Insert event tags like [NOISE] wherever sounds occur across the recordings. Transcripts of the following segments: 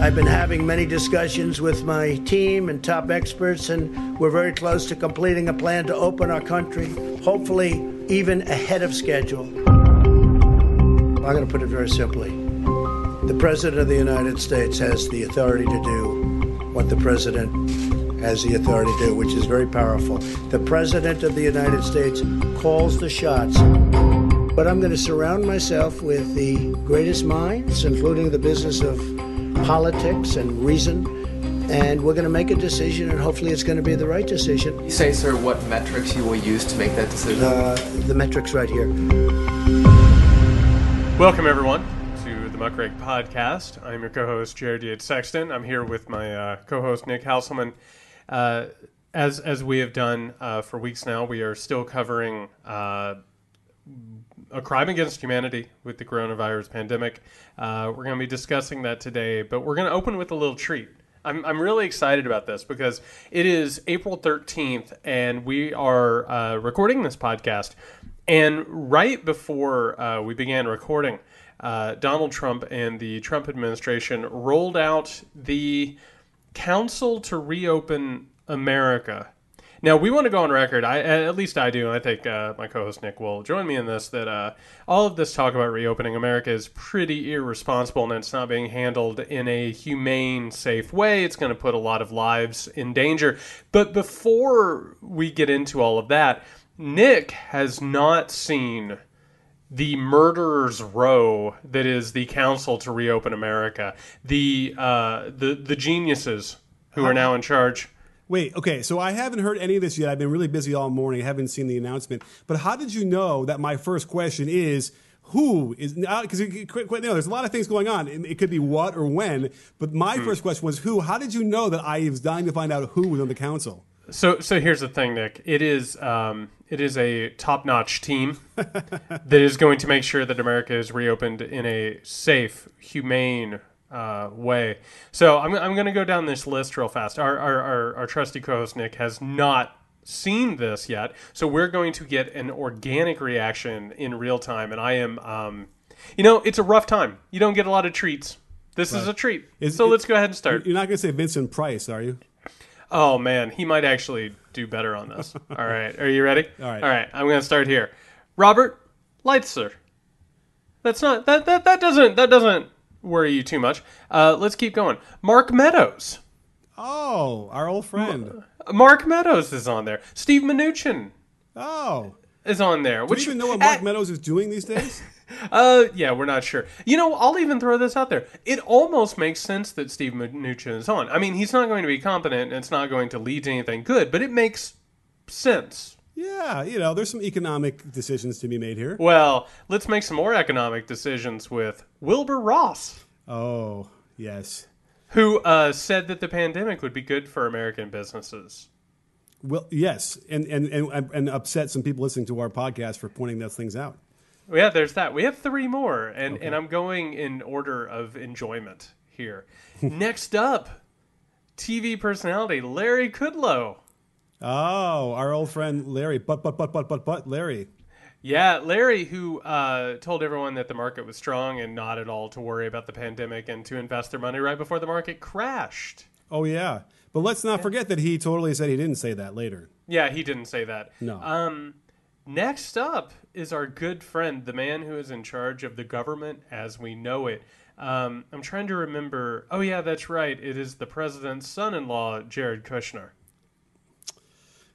I've been having many discussions with my team and top experts, and we're very close to completing a plan to open our country, hopefully, even ahead of schedule. I'm going to put it very simply the President of the United States has the authority to do what the President has the authority to do, which is very powerful. The President of the United States calls the shots. But I'm going to surround myself with the greatest minds, including the business of politics and reason. And we're going to make a decision, and hopefully, it's going to be the right decision. You say, sir, what metrics you will use to make that decision? Uh, the metrics right here. Welcome, everyone, to the Muckrake Podcast. I'm your co host, Jared Yates Sexton. I'm here with my uh, co host, Nick Hauselman. Uh, as, as we have done uh, for weeks now, we are still covering uh, a crime against humanity with the coronavirus pandemic. Uh, we're going to be discussing that today, but we're going to open with a little treat. I'm, I'm really excited about this because it is April 13th and we are uh, recording this podcast. And right before uh, we began recording, uh, Donald Trump and the Trump administration rolled out the Council to Reopen America now we want to go on record. I at least I do. I think uh, my co-host Nick will join me in this. That uh, all of this talk about reopening America is pretty irresponsible, and it's not being handled in a humane, safe way. It's going to put a lot of lives in danger. But before we get into all of that, Nick has not seen the murderers row that is the council to reopen america the uh, the the geniuses who are now in charge Wait, okay, so I haven't heard any of this yet. I've been really busy all morning. I haven't seen the announcement. But how did you know that my first question is who is because you know, there's a lot of things going on. It, it could be what or when, but my hmm. first question was who. How did you know that I was dying to find out who was on the council? So, so here's the thing, Nick. It is um, it is a top notch team [LAUGHS] that is going to make sure that America is reopened in a safe, humane, uh, way. So I'm, I'm going to go down this list real fast. Our, our, our, our trusty co host Nick has not seen this yet. So we're going to get an organic reaction in real time. And I am, um, you know, it's a rough time. You don't get a lot of treats. This right. is a treat. Is, so it, let's go ahead and start. You're not going to say Vincent Price, are you? Oh, man. He might actually do better on this. [LAUGHS] All right. Are you ready? All right. All right. I'm going to start here. Robert Lighthizer. That's not, that, that, that doesn't, that doesn't worry you too much. Uh, let's keep going. Mark Meadows. Oh, our old friend. Mark Meadows is on there. Steve Mnuchin. Oh. Is on there. Do which, you even know what Mark Meadows is doing these days? [LAUGHS] uh, yeah, we're not sure. You know, I'll even throw this out there. It almost makes sense that Steve Mnuchin is on. I mean, he's not going to be competent, and it's not going to lead to anything good, but it makes sense. Yeah, you know, there's some economic decisions to be made here. Well, let's make some more economic decisions with Wilbur Ross. Oh, yes. Who uh, said that the pandemic would be good for American businesses. Well, yes, and, and, and, and upset some people listening to our podcast for pointing those things out. Yeah, there's that. We have three more, and, okay. and I'm going in order of enjoyment here. [LAUGHS] Next up, TV personality Larry Kudlow. Oh, our old friend Larry. But, but, but, but, but, but, Larry. Yeah, Larry, who uh, told everyone that the market was strong and not at all to worry about the pandemic and to invest their money right before the market crashed. Oh, yeah. But let's not forget that he totally said he didn't say that later. Yeah, he didn't say that. No. Um, next up is our good friend, the man who is in charge of the government as we know it. Um, I'm trying to remember. Oh, yeah, that's right. It is the president's son in law, Jared Kushner.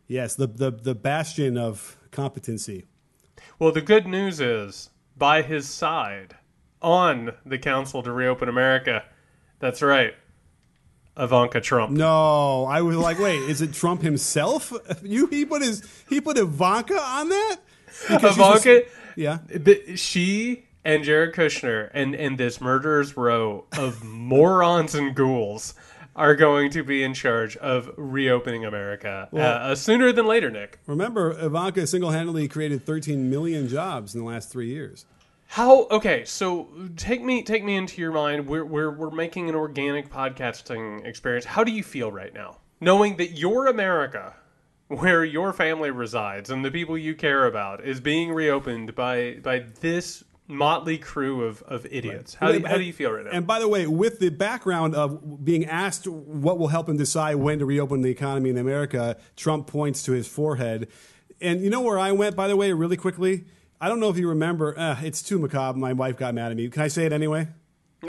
Yes, the, the, the bastion of competency. Well, the good news is, by his side on the Council to Reopen America, that's right, Ivanka Trump. No, I was like, wait, is it Trump himself? You he put his he put Ivanka on that? Because Ivanka, yeah, she and Jared Kushner and and this murderers row of [LAUGHS] morons and ghouls are going to be in charge of reopening America well, uh, uh, sooner than later, Nick. Remember, Ivanka single handedly created 13 million jobs in the last three years. How okay? So take me take me into your mind. We're we're we're making an organic podcasting experience. How do you feel right now, knowing that your America, where your family resides and the people you care about, is being reopened by by this motley crew of, of idiots. How, do you, how do you feel right now? And by the way, with the background of being asked what will help him decide when to reopen the economy in America, Trump points to his forehead. And you know where I went, by the way, really quickly? I don't know if you remember. Uh, it's too macabre. My wife got mad at me. Can I say it anyway?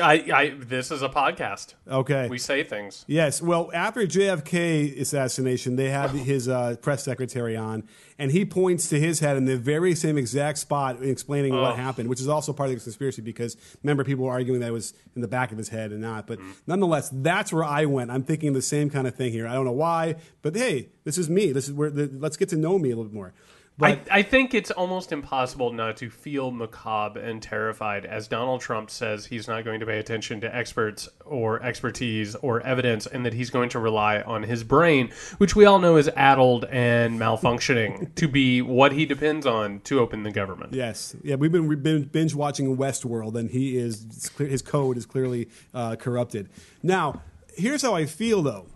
I, I this is a podcast. Okay. We say things. Yes. Well, after JFK assassination, they had [LAUGHS] his uh, press secretary on, and he points to his head in the very same exact spot, explaining what happened, which is also part of the conspiracy because remember people were arguing that it was in the back of his head and not. But nonetheless, that's where I went. I'm thinking the same kind of thing here. I don't know why, but hey, this is me. This is where the, let's get to know me a little bit more. But I, I think it's almost impossible not to feel macabre and terrified as Donald Trump says he's not going to pay attention to experts or expertise or evidence and that he's going to rely on his brain, which we all know is addled and [LAUGHS] malfunctioning, to be what he depends on to open the government. Yes, yeah, we've been, we've been binge watching Westworld, and he is his code is clearly uh, corrupted. Now, here's how I feel though.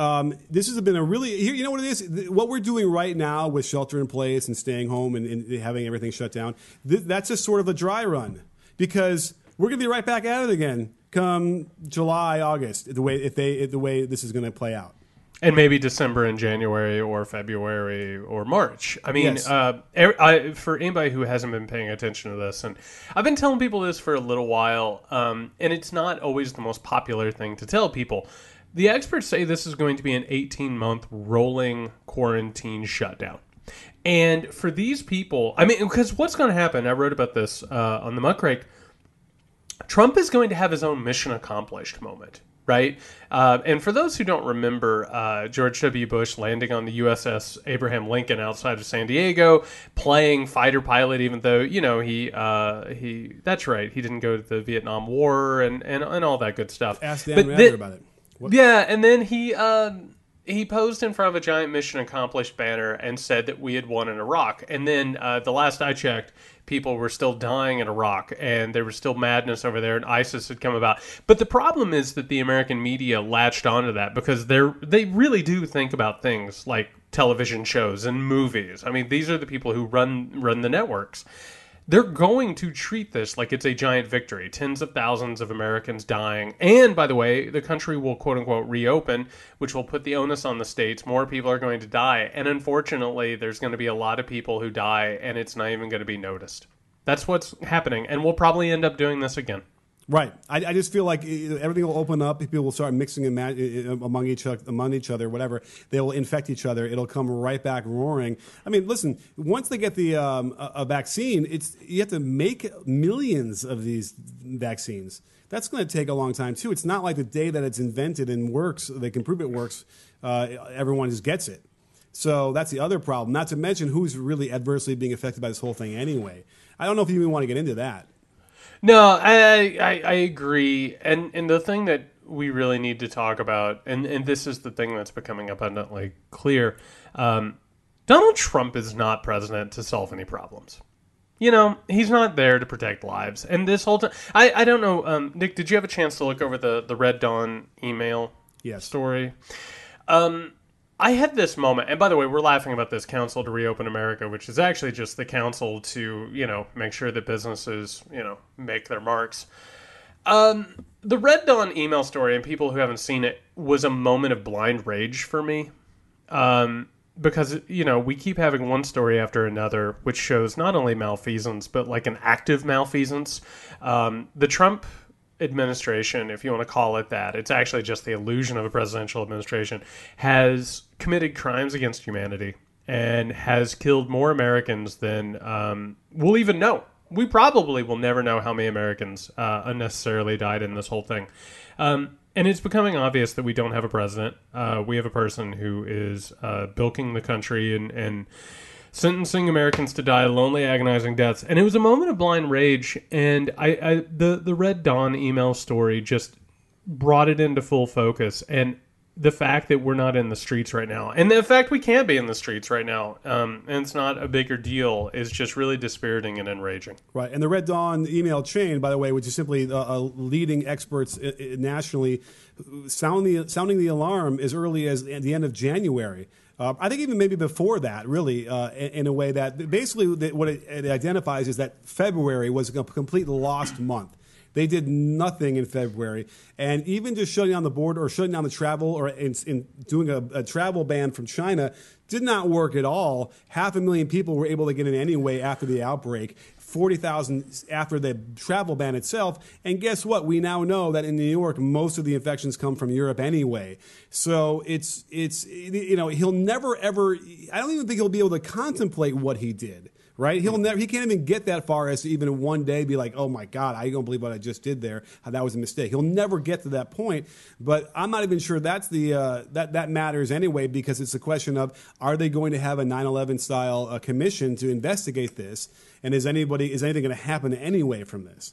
Um, this has been a really here. You know what it is? What we're doing right now with shelter in place and staying home and, and having everything shut down. Th- that's just sort of a dry run because we're going to be right back at it again come July, August. The way if they the way this is going to play out. And maybe December and January or February or March. I mean, Yes. uh, er- I, for anybody who hasn't been paying attention to this, and I've been telling people this for a little while, um, and it's not always the most popular thing to tell people. The experts say this is going to be an 18 month rolling quarantine shutdown. And for these people, I mean, because what's going to happen, I wrote about this uh, on the Muckrake. Trump is going to have his own mission accomplished moment, right? Uh, and for those who don't remember, uh, George W. Bush landing on the USS Abraham Lincoln outside of San Diego, playing fighter pilot, even though you know he uh, he that's right, he didn't go to the Vietnam War and and, and all that good stuff. Ask Dan But Rather thi- about it. What- yeah, and then he um, he posed in front of a giant mission accomplished banner and said that we had won in Iraq. And then uh, the last I checked, people were still dying in Iraq, and there was still madness over there, and ISIS had come about. But the problem is that the American media latched onto that because they're they really do think about things like television shows and movies. I mean, these are the people who run run the networks they're going to treat this like it's a giant victory. Tens of thousands of Americans dying. And by the way, the country will quote unquote reopen, which will put the onus on the states. More people are going to die. And unfortunately, there's going to be a lot of people who die, and it's not even going to be noticed. That's what's happening. And we'll probably end up doing this again. Right. I, I just feel like uh, everything will open up. People will start mixing and ma- uh, among each other, among each other, whatever. They will infect each other. It'll come right back roaring. I mean, listen. Once they get the um, a, a vaccine, it's you have to make millions of these vaccines. That's going to take a long time too. It's not like the day that it's invented and works, they can prove it works. Uh, everyone just gets it. So that's the other problem. Not to mention who's really adversely being affected by this whole thing anyway. I don't know if you even want to get into that. No, I, I I agree, and and the thing that we really need to talk about, and and this is the thing that's becoming abundantly clear, um, Donald Trump is not president to solve any problems. You know, he's not there to protect lives, and this whole time, I I don't know, um, Nick, did you have a chance to look over the the Red Dawn email Yes. story? Um, I had this moment, and by the way, we're laughing about this Council to Reopen America, which is actually just the council to, you know, make sure that businesses, you know, make their marks. Um, the Red Dawn email story, and people who haven't seen it, was a moment of blind rage for me. Um, because, you know, we keep having one story after another, which shows not only malfeasance, but like an active malfeasance. Um, the Trump administration, if you want to call it that, it's actually just the illusion of a presidential administration, has committed crimes against humanity and has killed more Americans than um, we'll even know. We probably will never know how many Americans uh, unnecessarily died in this whole thing. Um, and it's becoming obvious that we don't have a president. Uh, we have a person who is uh, bilking the country and, and sentencing Americans to die lonely, agonizing deaths. And it was a moment of blind rage. And I, I the the Red Dawn email story just brought it into full focus. And the fact that we're not in the streets right now, and the fact we can't be in the streets right now, um, and it's not a bigger deal, is just really dispiriting and enraging. Right, and the Red Dawn email chain, by the way, which is simply uh, uh, leading experts uh, nationally sounding the, sounding the alarm as early as the end of January. Uh, I think even maybe before that, really, uh, in, in, a way that basically that what it, it, identifies is that February was a complete lost [COUGHS] month. They did nothing in February, and even just shutting down the border or shutting down the travel or in, in doing a, a, travel ban from China did not work at all. Half a million people were able to get in anyway after the outbreak. 40,000 after the travel ban itself. And guess what? We now know that in New York, most of the infections come from Europe anyway. So it's, it's, you know, he'll never ever, I don't even think he'll be able to contemplate what he did right? He'll never, he can't even get that far as to even in one day be like, oh my God, I don't believe what I just did there. That was a mistake. He'll never get to that point. But I'm not even sure that's the uh, that that matters anyway because it's a question of are they going to have a 9/11 style uh, commission to investigate this, and is anybody is anything going to happen anyway from this?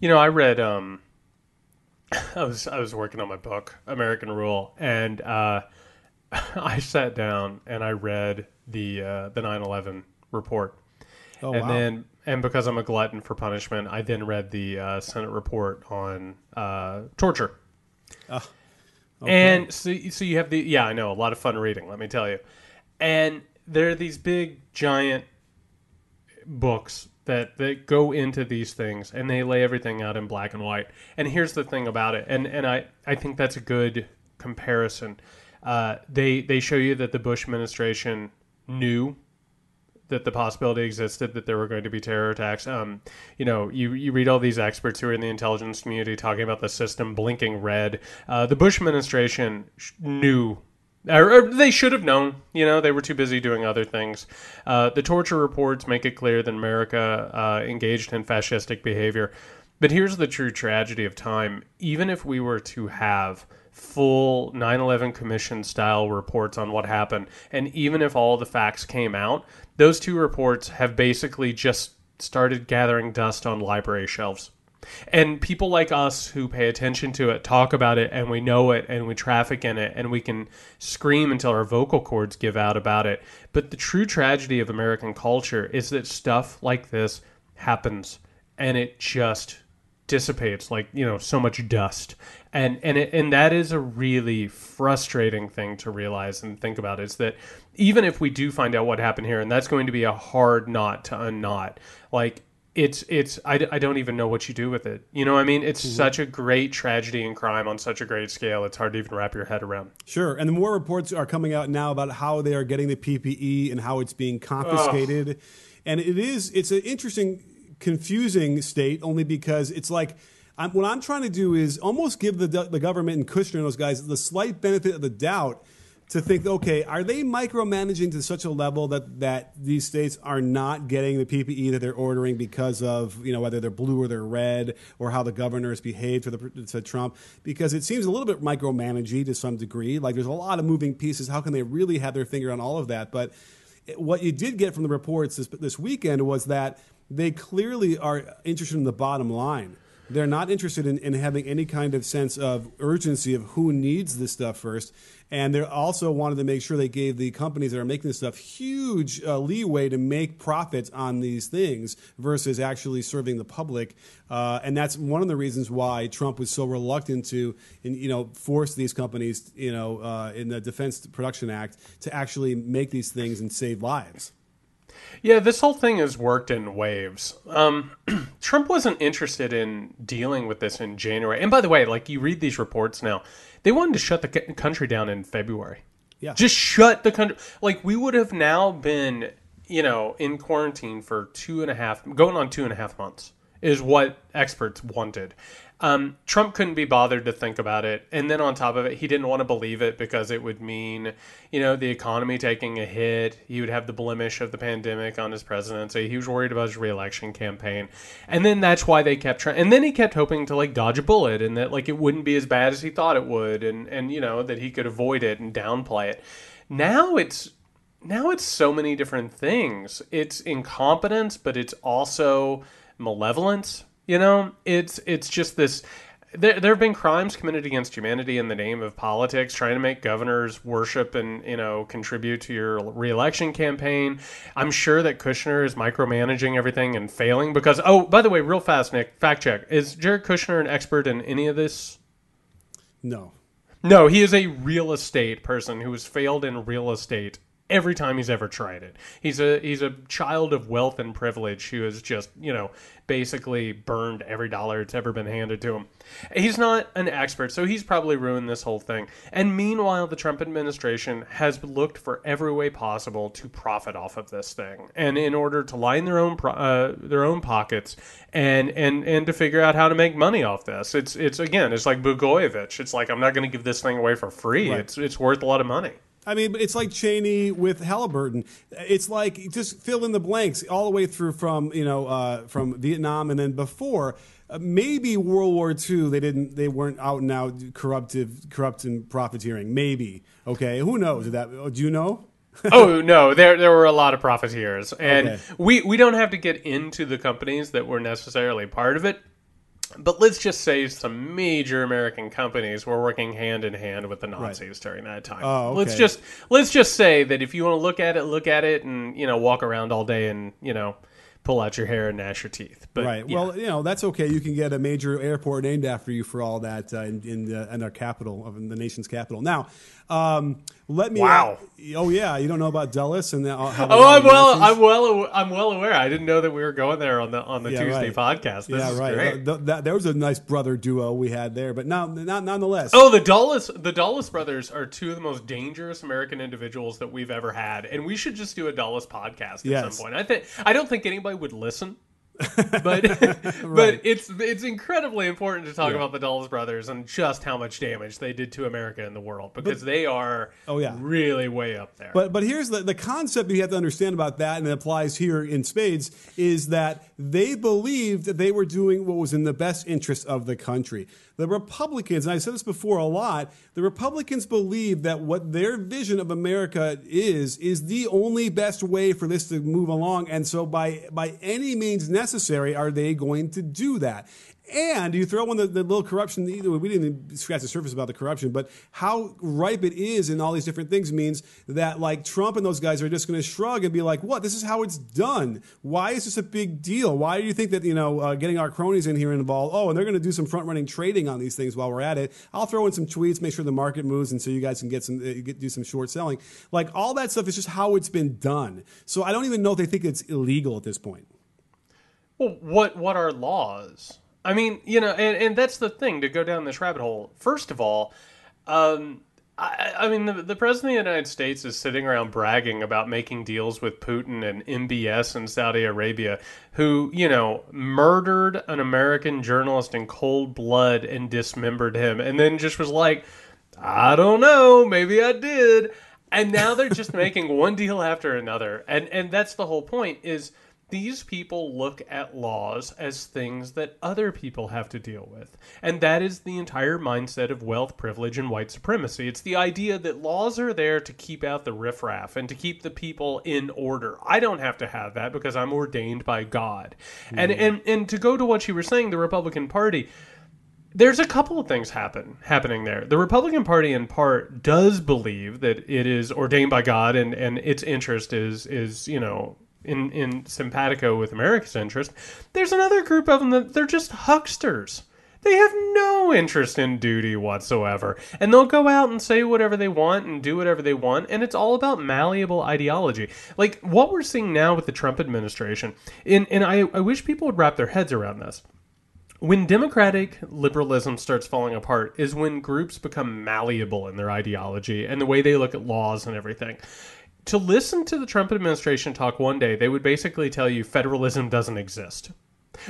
You know, I read. Um, [LAUGHS] I was I was working on my book American Rule, and uh, [LAUGHS] I sat down and I read the uh, the 9/11 report Oh, and wow. then, and because I'm a glutton for punishment, I then read the uh, Senate report on uh, torture. Uh, okay. And so, so you have the yeah, I know a lot of fun reading. Let me tell you. And there are these big, giant books that that go into these things, and they lay everything out in black and white. And here's the thing about it, and and I I think that's a good comparison. Uh, they they show you that the Bush administration knew that the possibility existed that there were going to be terror attacks. Um, you know, you, you read all these experts who are in the intelligence community talking about the system blinking red. Uh, the Bush administration knew. Or, they should have known, you know, they were too busy doing other things. Uh, the torture reports make it clear that America uh, engaged in fascistic behavior. But here's the true tragedy of time. Even if we were to have full 9/11 commission style reports on what happened. And even if all the facts came out those two reports have basically just started gathering dust on library shelves. And people like us who pay attention to it talk about it and we know it and we traffic in it and we can scream until our vocal cords give out about it. But the true tragedy of american culture is that stuff like this happens and it just dissipates like you know so much dust and and it, and that is a really frustrating thing to realize and think about is that even if we do find out what happened here and that's going to be a hard knot to unknot like it's it's I, I don't even know what you do with it you know i mean it's mm-hmm. such a great tragedy and crime on such a great scale it's hard to even wrap your head around sure and the more reports are coming out now about how they are getting the ppe and how it's being confiscated Ugh. and it is it's an interesting confusing state only because it's like I'm, what I'm trying to do is almost give the, the government and Kushner and those guys the slight benefit of the doubt to think, okay, are they micromanaging to such a level that, that these states are not getting the PPE that they're ordering because of you know whether they're blue or they're red or how the governors behaved to, the, to Trump? Because it seems a little bit micromanaging to some degree. Like there's a lot of moving pieces. How can they really have their finger on all of that? But what you did get from the reports this, this weekend was that they clearly are interested in the bottom line. They're not interested in, in having any kind of sense of urgency of who needs this stuff first. And they also wanted to make sure they gave the companies that are making this stuff huge uh, leeway to make profits on these things versus actually serving the public. Uh, and that's one of the reasons why Trump was so reluctant to, in, you know, force these companies, you know, uh, in the Defense Production Act to actually make these things and save lives. Yeah, this whole thing has worked in waves. Um, [CLEARS THROAT] Trump wasn't interested in dealing with this in January. And by the way, like you read these reports now, they wanted to shut the country down in February. Yeah. Just shut the country. Like we would have now been, you know, in quarantine for two and a half, going on two and a half months is what experts wanted. Um, Trump couldn't be bothered to think about it. And then on top of it, he didn't want to believe it because it would mean, you know, the economy taking a hit. He would have the blemish of the pandemic on his presidency. He was worried about his reelection campaign. And then that's why they kept trying. And then he kept hoping to like dodge a bullet and that like it wouldn't be as bad as he thought it would. And, and, you know, that he could avoid it and downplay it. Now it's, now it's so many different things. It's incompetence, but it's also malevolence you know, it's it's just this. There, there have been crimes committed against humanity in the name of politics, trying to make governors worship and you know contribute to your reelection campaign. I'm sure that Kushner is micromanaging everything and failing because. Oh, by the way, real fast, Nick, fact check: is Jared Kushner an expert in any of this? No. No, he is a real estate person who has failed in real estate every time he's ever tried it. He's a he's a child of wealth and privilege who has just, you know, basically burned every dollar it's ever been handed to him. He's not an expert, so he's probably ruined this whole thing. And meanwhile, the Trump administration has looked for every way possible to profit off of this thing, and in order to line their own pro- uh, their own pockets, and and and to figure out how to make money off this. It's it's again, it's like Blagojevich. It's like I'm not going to give this thing away for free. Right. It's it's worth a lot of money. I mean, it's like Cheney with Halliburton. It's like just fill in the blanks all the way through from you know uh, from Vietnam and then before. Uh, maybe World War II, they didn't, they weren't out and out corruptive, corrupt and profiteering. Maybe, okay, who knows? Is that do you know? [LAUGHS] oh no, there there were a lot of profiteers, and Okay. we we don't have to get into the companies that were necessarily part of it. But let's just say some major American companies were working hand in hand with the Nazis during that time. Oh, Let's just let's just say that if you want to look at it, look at it, and you know walk around all day and you know pull out your hair and gnash your teeth. But right. yeah. Well, you know that's okay. You can get a major airport named after you for all that uh, in in, uh, in our capital of in the nation's capital. Now, um, let me. Uh, wow. oh yeah, you don't know about Dulles and the, uh, how the Oh, I'm well. I'm well. I'm well aware. I didn't know that we were going there on the on the Yeah, Tuesday right. podcast. This yeah, right. great. Th- th- that, there was a nice brother duo we had there, but now, not nonetheless. Oh, the Dulles, the Dulles brothers are two of the most dangerous American individuals that we've ever had, and we should just do a Dulles podcast at Yes. some point. I think I don't think anybody would listen, [LAUGHS] but [LAUGHS] but it's it's incredibly important to talk Yeah. about the Dulles brothers and just how much damage they did to America and the world because they are Oh, yeah. really way up there. But but here's the, the concept you have to understand about that, and it applies here in spades, is that they believed that they were doing what was in the best interest of the country. The Republicans, and I said this before a lot, the Republicans believe that what their vision of America is is the only best way for this to move along, and so by by any means necessary are they going to do that. And you throw in the, the little corruption, we didn't scratch the surface about the corruption, but how ripe it is in all these different things means that like Trump and those guys are just going to shrug and be like, what? This is how it's done. Why is this a big deal? Why do you think that, you know, uh, getting our cronies in here involved? Oh, and they're going to do some front running trading on these things while we're at it. I'll throw in some tweets, make sure the market moves, and so you guys can get some, uh, get, do some short selling. Like all that stuff is just how it's been done. So I don't even know if they think it's illegal at this point. Well, what what are laws? I mean, you know, and, and that's the thing to go down this rabbit hole. First of all, um, I, I mean, the, the president of the United States is sitting around bragging about making deals with Putin and MBS in Saudi Arabia, who, you know, murdered an American journalist in cold blood and dismembered him, and then just was like, I don't know, maybe I did. And now they're just [LAUGHS] making one deal after another. And and that's the whole point is these people look at laws as things that other people have to deal with. And that is the entire mindset of wealth, privilege, and white supremacy. It's the idea that laws are there to keep out the riffraff and to keep the people in order. I don't have to have that because I'm ordained by God. And, hmm. and and to go to what you were saying, the Republican Party, there's a couple of things happen happening there. The Republican Party, in part, does believe that it is ordained by God, and, and its interest is is you know in in simpatico with America's interest. There's another group of them that they're just hucksters. They have no interest in duty whatsoever. And they'll go out and say whatever they want and do whatever they want. And it's all about malleable ideology. Like what we're seeing now with the Trump administration, and, and I, I wish people would wrap their heads around this when democratic liberalism starts falling apart is when groups become malleable in their ideology and the way they look at laws and everything. To listen to the Trump administration talk one day, they would basically tell you federalism doesn't exist.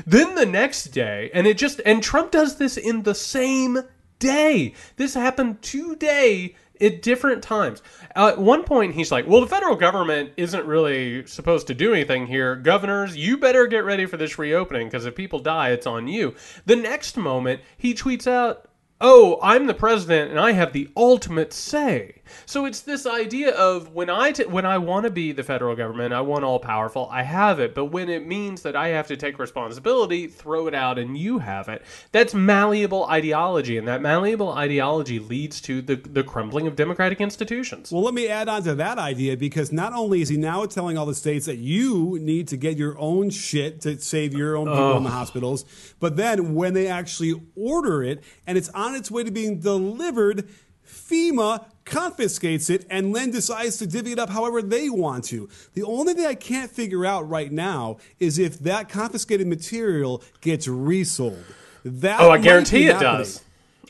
Then the next day, and it just and Trump does this in the same day. This happened today at different times. At one point, he's like, "Well, the federal government isn't really supposed to do anything here. Governors, you better get ready for this reopening because if people die, it's on you." The next moment, he tweets out, "Oh, I'm the president and I have the ultimate say." So it's this idea of when I t- when I want to be the federal government, I want all powerful, I have it. But when it means that I have to take responsibility, throw it out and you have it. That's malleable ideology, and that malleable ideology leads to the the crumbling of democratic institutions. Well, let me add on to that idea because not only is he now telling all the states that you need to get your own shit to save your own people in the hospitals, but then when they actually order it and it's on its way to being delivered, FEMA confiscates it and then decides to divvy it up however they want to. The only thing I can't figure out right now is if that confiscated material gets resold. That Oh, I guarantee it happening. does.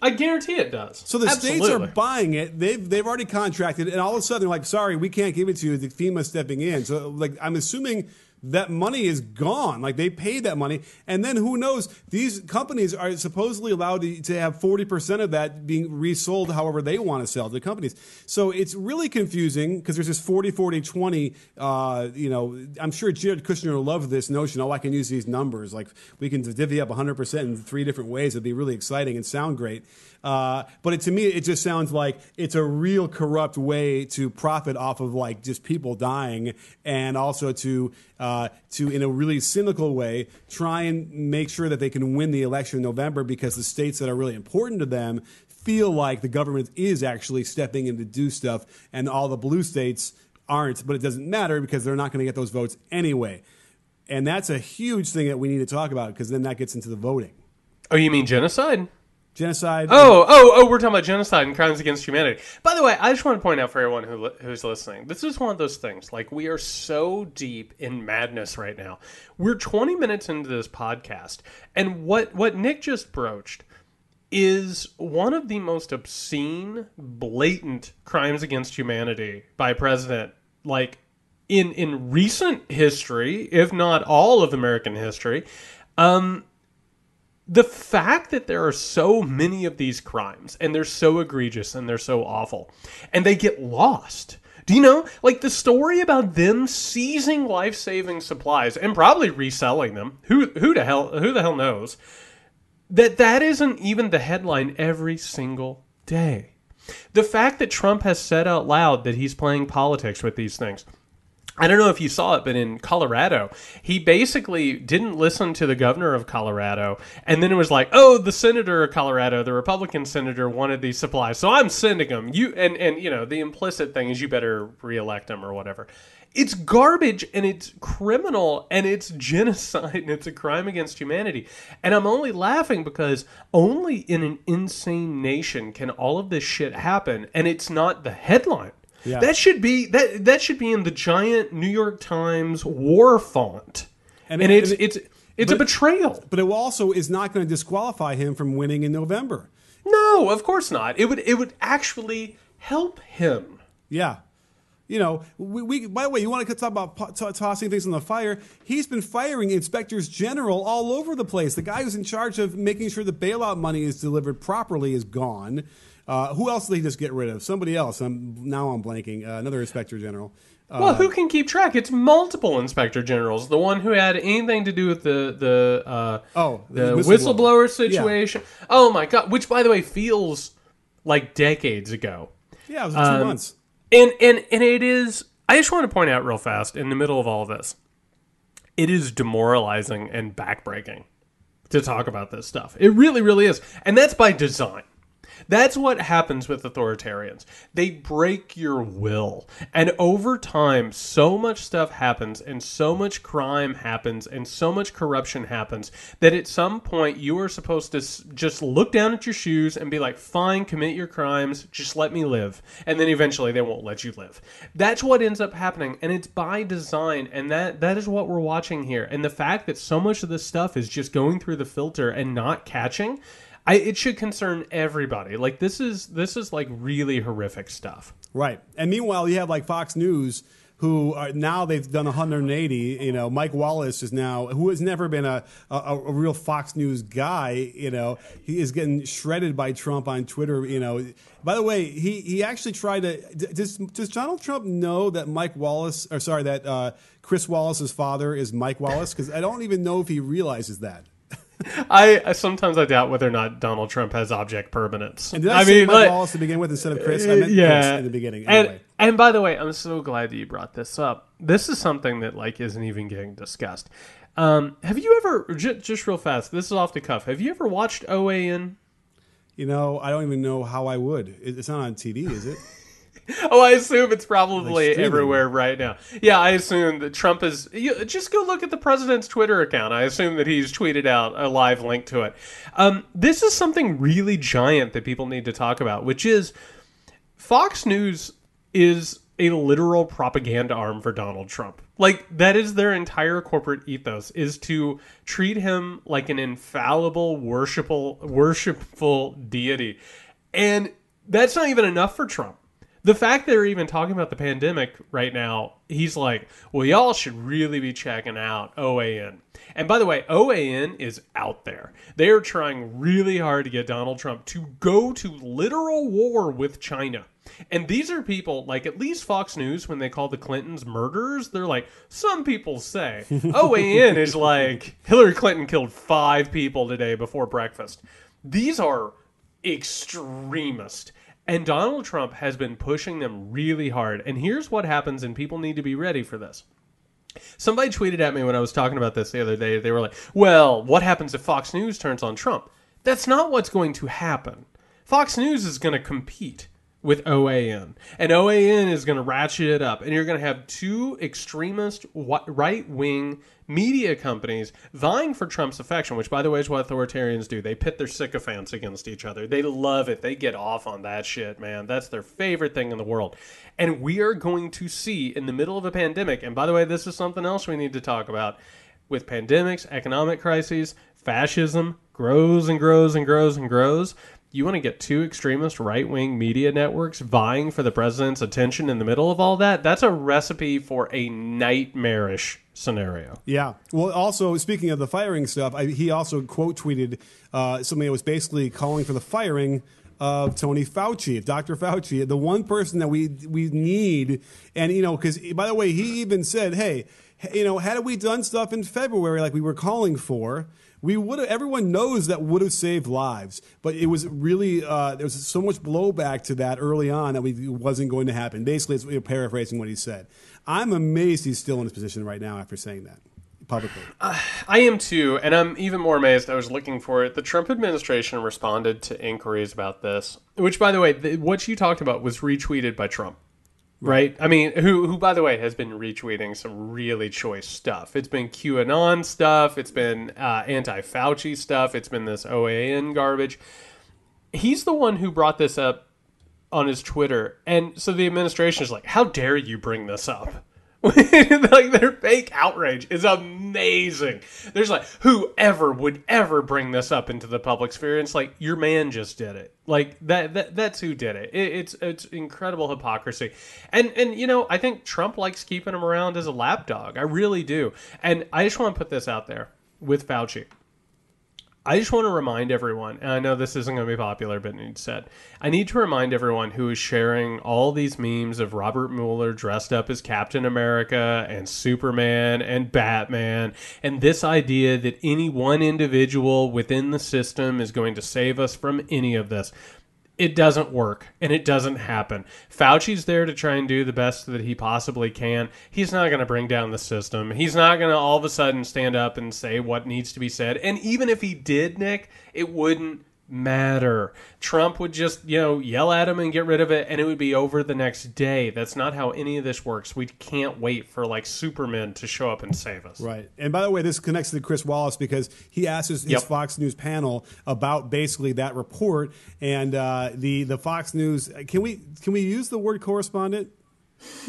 I guarantee it does. So the states are buying it. They've they've already contracted, and all of a sudden they're like, "Sorry, we can't give it to you." The FEMA stepping in. So like, I'm assuming that money is gone. Like they paid that money, and then who knows? These companies are supposedly allowed to, to have 40 percent of that being resold, however they want to sell to the companies. So it's really confusing because there's this 40, 40, 20. Uh, you know, I'm sure Jared Kushner loved this notion. Oh, I can use these numbers. Like we can divvy up 100 percent in three different ways. It'd be really exciting and sound great. Uh, but it, to me, it just sounds like it's a real corrupt way to profit off of like just people dying, and also to uh, to in a really cynical way try and make sure that they can win the election in November because the states that are really important to them feel like the government is actually stepping in to do stuff, and all the blue states aren't. But it doesn't matter because they're not going to get those votes anyway. And that's a huge thing that we need to talk about because then that gets into the voting. Oh, you mean genocide? Genocide. Oh, oh, oh, we're talking about genocide and crimes against humanity. By the way, I just want to point out for everyone who who's listening, this is one of those things. Like, we are so deep in madness right now. We're 20 minutes into this podcast, and what, what Nick just broached is one of the most obscene, blatant crimes against humanity by president, like, in, in recent history, if not all of American history. Um, the fact that there are so many of these crimes and they're so egregious and they're so awful and they get lost. Do you know? Like the story about them seizing life-saving supplies and probably reselling them who who the hell who the hell knows that that isn't even the headline every single day. The fact that Trump has said out loud that he's playing politics with these things I don't know if you saw it, but in Colorado, he basically didn't listen to the governor of Colorado, and then it was like, "Oh, the senator of Colorado, the Republican senator, wanted these supplies, so I'm sending them." You and and you know the implicit thing is you better reelect him or whatever. It's garbage and it's criminal and it's genocide [LAUGHS] and it's a crime against humanity. And I'm only laughing because only in an insane nation can all of this shit happen, and it's not the headline. Yeah. That should be that that should be in the giant New York Times war font. And And, it- it's it- it's it's a betrayal. but it also is not going to disqualify him from winning in November. No, of course not. It would it would actually help him. Yeah. You know, we, we by the way, you want to talk about to- tossing things on the fire? He's been firing inspectors general all over the place. The guy who's in charge of making sure the bailout money is delivered properly is gone. Uh, who else did he just get rid of? Somebody else. I'm now I'm blanking. Uh, another inspector general. Uh, Well, who can keep track? It's multiple inspector generals. The one who had anything to do with the the uh, Oh, the the whistleblower, whistleblower. situation. Oh my god! Which, by the way, feels like decades ago. yeah, it was two um, months. And and and it is. I just want to point out real fast in the middle of all of this, it is demoralizing and backbreaking to talk about this stuff. It really, really is, and that's by design. That's what happens with authoritarians. They break your will. And over time, so much stuff happens, and so much crime happens, and so much corruption happens that at some point you are supposed to just look down at your shoes and be like, fine, commit your crimes, just let me live. And then eventually they won't let you live. That's what ends up happening, and it's by design. And that, that is what we're watching here. And the fact that so much of this stuff is just going through the filter and not catching. I, it should concern everybody. Like this is this is like really horrific stuff. Right. And meanwhile, you have like Fox News, who are now they've done 180. You know, Mike Wallace is now, who has never been a, a, a real Fox News guy. You know, he is getting shredded by Trump on Twitter. You know, by the way, he, he actually tried to. Does, does Donald Trump know that Mike Wallace, or sorry, that uh, Chris Wallace's father is Mike Wallace? Because I don't even know if he realizes that. I, I sometimes I doubt whether or not Donald Trump has object permanence. And did I, I mean, Mike like, to begin with instead of Chris? I meant yeah, Chris in the beginning. And, Anyway. and by the way, I'm so glad that you brought this up. This is something that like isn't even getting discussed. Um, have you ever j- just real fast? This is off the cuff. Have you ever watched OAN? you know, I don't even know how I would. It's not on TV, is it? [LAUGHS] [LAUGHS] Oh, I assume it's probably everywhere right now. Yeah, I assume that Trump is. You, just go look at the president's Twitter account. I assume that he's tweeted out a live link to it. Um, this is something really giant that people need to talk about, which is Fox News is a literal propaganda arm for Donald Trump. Like that is their entire corporate ethos is to treat him like an infallible, worshipful, worshipful deity. And that's not even enough for Trump. The fact they're even talking about the pandemic right now, he's like, well, y'all should really be checking out OAN. And by the way, OAN is out there. They are trying really hard to get Donald Trump to go to literal war with China. And these are people, like at least Fox News, when they call the Clintons murderers, they're like, some people say. [LAUGHS] OAN is like, Hillary Clinton killed five people today before breakfast. These are extremist. And Donald Trump has been pushing them really hard. And here's what happens, and people need to be ready for this. Somebody tweeted at me when I was talking about this the other day. They were like, well, what happens if Fox News turns on Trump? That's not what's going to happen. Fox News is going to compete with OAN. And OAN is going to ratchet it up. And you're going to have two extremist right wing media companies vying for Trump's affection, which, by the way, is what authoritarians do. They pit their sycophants against each other. They love it. They get off on that shit, man. That's their favorite thing in the world. And we are going to see in the middle of a pandemic, and by the way, this is something else we need to talk about with pandemics, economic crises, fascism grows and grows and grows and grows you want to get two extremist right wing media networks vying for the president's attention in the middle of all that? That's a recipe for a nightmarish scenario. Yeah. Well, also, speaking of the firing stuff, I, he also quote tweeted uh, something that was basically calling for the firing of Tony Fauci, Dr. Fauci, the one person that we we need. And, you know, because by the way, he even said, hey, you know, had we done stuff in February like we were calling for, we would have everyone knows that would have saved lives but it was really uh, there was so much blowback to that early on that we, it wasn't going to happen. Basically it's paraphrasing what he said. I'm amazed he's still in his position right now after saying that publicly. Uh, i am too and i'm even more amazed. I was looking for it. The trump administration responded to inquiries about this which by the way what you talked about was retweeted by trump right? I mean, who who by the way has been retweeting some really choice stuff. It's been QAnon stuff. It's been uh, anti-Fauci stuff. It's been this OAN garbage. He's the one who brought this up on his Twitter, and so the administration is like, "How dare you bring this up?" [LAUGHS] like their fake outrage is amazing. There's like whoever would ever bring this up into the public sphere. It's like your man just did it. Like that. that that's who did it. it. It's it's incredible hypocrisy. And and you know I think Trump likes keeping him around as a lapdog. I really do. And I just want to put this out there with Fauci. I just want to remind everyone, and I know this isn't going to be popular, but it said, I need to remind everyone who is sharing all these memes of Robert Mueller dressed up as Captain America and Superman and Batman, and this idea that any one individual within the system is going to save us from any of this it doesn't work and it doesn't happen. Fauci's there to try and do the best that he possibly can. He's not going to bring down the system. He's not going to all of a sudden stand up and say what needs to be said. And even if he did, Nick, it wouldn't matter. Trump would just, you know, yell at him and get rid of it and it would be over the next day. That's not how any of this works. We can't wait for like Superman to show up and save us. Right. And by the way, this connects to Chris Wallace because he asked his, his yep. Fox News panel about basically that report and uh, the the Fox News can we can we use the word correspondent?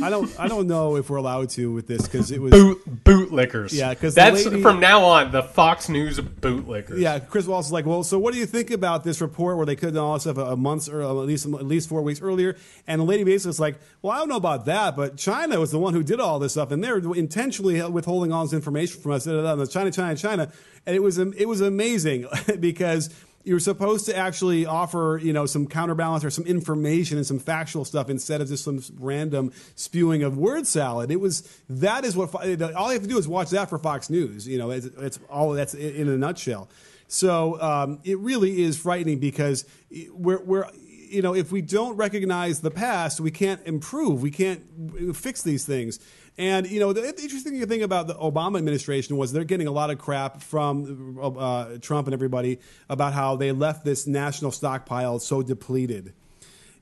I don't. I don't know if we're allowed to with this because it was boot bootlickers. Yeah, because that's lady, from now on the Fox News bootlickers. Yeah, Chris Wallace is like, well, so what do you think about this report where they could have done all this stuff a, a month or uh, at least at least four weeks earlier? And the lady basically is like, well, I don't know about that, but China was the one who did all this stuff, and they're intentionally withholding all this information from us. China, China, China, and it was it was amazing [LAUGHS] because you're supposed to actually offer, you know, some counterbalance or some information and some factual stuff instead of just some random spewing of word salad. It was that is what all you have to do is watch that for Fox News. You know, it's, it's all that's in a nutshell. So um, it really is frightening because we're, we're you know, if we don't recognize the past, we can't improve. We can't fix these things. And you know, the interesting thing about the Obama administration was they're getting a lot of crap from uh, Trump and everybody about how they left this national stockpile so depleted.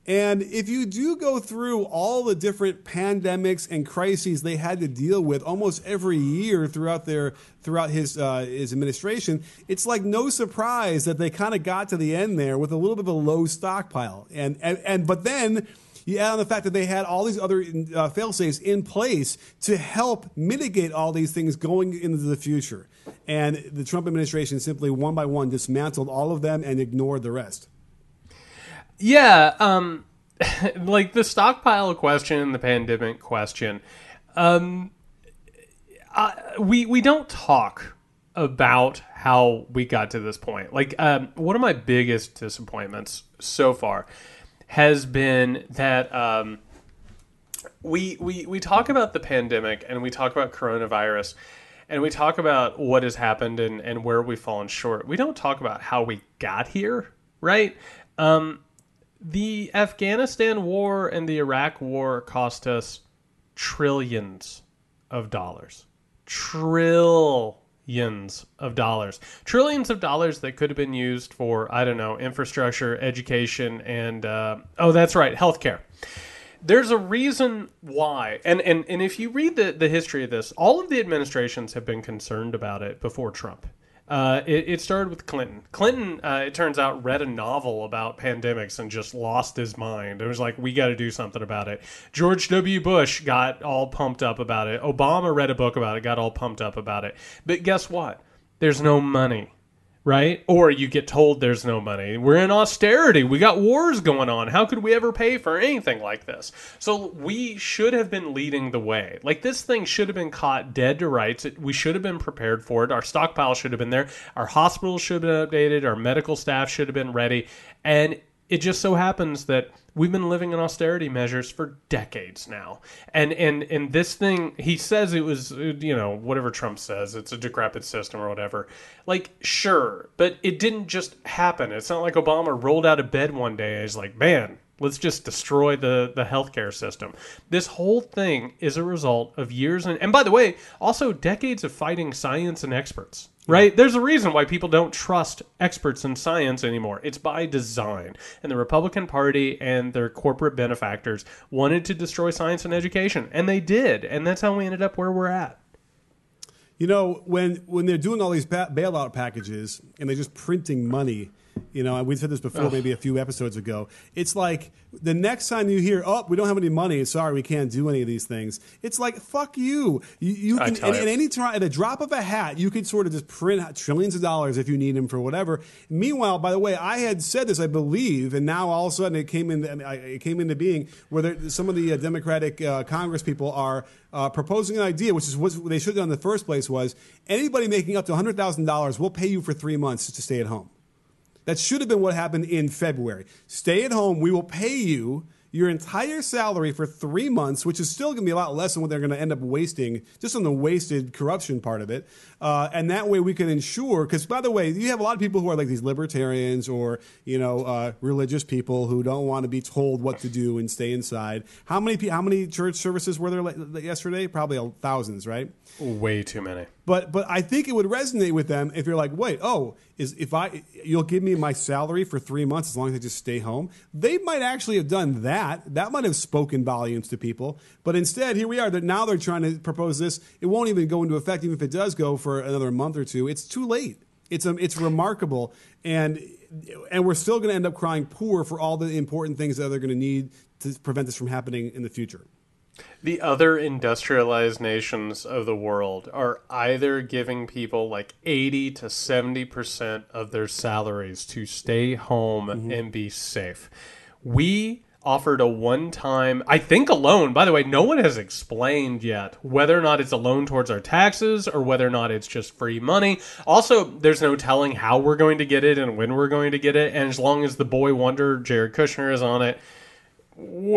And if you do go through all the different pandemics and crises they had to deal with almost every year throughout their throughout his uh, his administration, it's like no surprise that they kind of got to the end there with a little bit of a low stockpile. And and, and but then You add on the fact that they had all these other uh, fail safes in place to help mitigate all these things going into the future. And the Trump administration simply one by one dismantled all of them and ignored the rest. Yeah, um, [LAUGHS] like the stockpile question, the pandemic question. Um, we we don't talk about how we got to this point. Like, um, one of my biggest disappointments so far has been that um, we we we talk about the pandemic and we talk about coronavirus and we talk about what has happened and, and where we've fallen short. We don't talk about how we got here, right? Um, the Afghanistan war and the Iraq war cost us trillions of dollars. Trillions of dollars. Trillions of dollars that could have been used for, I don't know, infrastructure, education, and, uh, oh, that's right, healthcare there's a reason why and, and and if you read the, the history of this all of the administrations have been concerned about it before trump uh, it, it, started with Clinton. Clinton, uh, it turns out, read a novel about pandemics and just lost his mind. It was like, we got to do something about it. George W. Bush got all pumped up about it. Obama read a book about it, got all pumped up about it. But guess what? There's no money right? Or you get told there's no money. We're in austerity. We got wars going on. How could we ever pay for anything like this? So we should have been leading the way. Like this thing should have been caught dead to rights. We should have been prepared for it. Our stockpile should have been there. Our hospitals should have been updated. Our medical staff should have been ready. And it just so happens that we've been living in austerity measures for decades now. And and and this thing he says it was you know whatever trump says it's a decrepit system or whatever. Like sure but it didn't just happen. It's not like obama rolled out of bed one day and he's like man let's just destroy the the healthcare system this whole thing is a result of years and and by the way also decades of fighting science and experts right? There's a reason why people don't trust experts in science anymore. It's by design. And the Republican Party and their corporate benefactors wanted to destroy science and education, and they did. And that's how we ended up where we're at. You know, when when they're doing all these bailout packages and they're just printing money, you know, we said this before, Ugh. maybe a few episodes ago. It's like the next time you hear, "Oh, we don't have any money. Sorry, we can't do any of these things." It's like, "Fuck you!" You, you can at, at, any time, at a drop of a hat, you could sort of just print trillions of dollars if you need them for whatever. Meanwhile, by the way, I had said this, I believe, and now all of a sudden it came in. It came into being where there, some of the uh, Democratic uh, Congress people are uh, proposing an idea, which is what they should have done in the first place, was anybody making up to hundred thousand dollars, we'll pay you for three months to stay at home. That should have been what happened in February. Stay at home. We will pay you your entire salary for three months, which is still going to be a lot less than what they're going to end up wasting just on the wasted corruption part of it. Uh, and that way we can ensure, because by the way, you have a lot of people who are like these libertarians or, you know, uh, religious people who don't want to be told what to do and stay inside. How many, how many church services were there yesterday? Probably thousands, right? Way too many. But but I think it would resonate with them if you're like, wait, oh, is if I you'll give me my salary for three months as long as I just stay home. They might actually have done that. That might have spoken volumes to people. But instead, here we are. That now they're trying to propose this. It won't even go into effect, even if it does go for another month or two. It's too late. It's um, it's remarkable, and and we're still going to end up crying poor for all the important things that they're going to need to prevent this from happening in the future. The other industrialized nations of the world are either giving people like 80 to 70% of their salaries to stay home mm-hmm. and be safe. We offered a one time, I think a loan. By the way, no one has explained yet whether or not it's a loan towards our taxes or whether or not it's just free money. Also, there's no telling how we're going to get it and when we're going to get it. And as long as the boy wonder, Jared Kushner, is on it,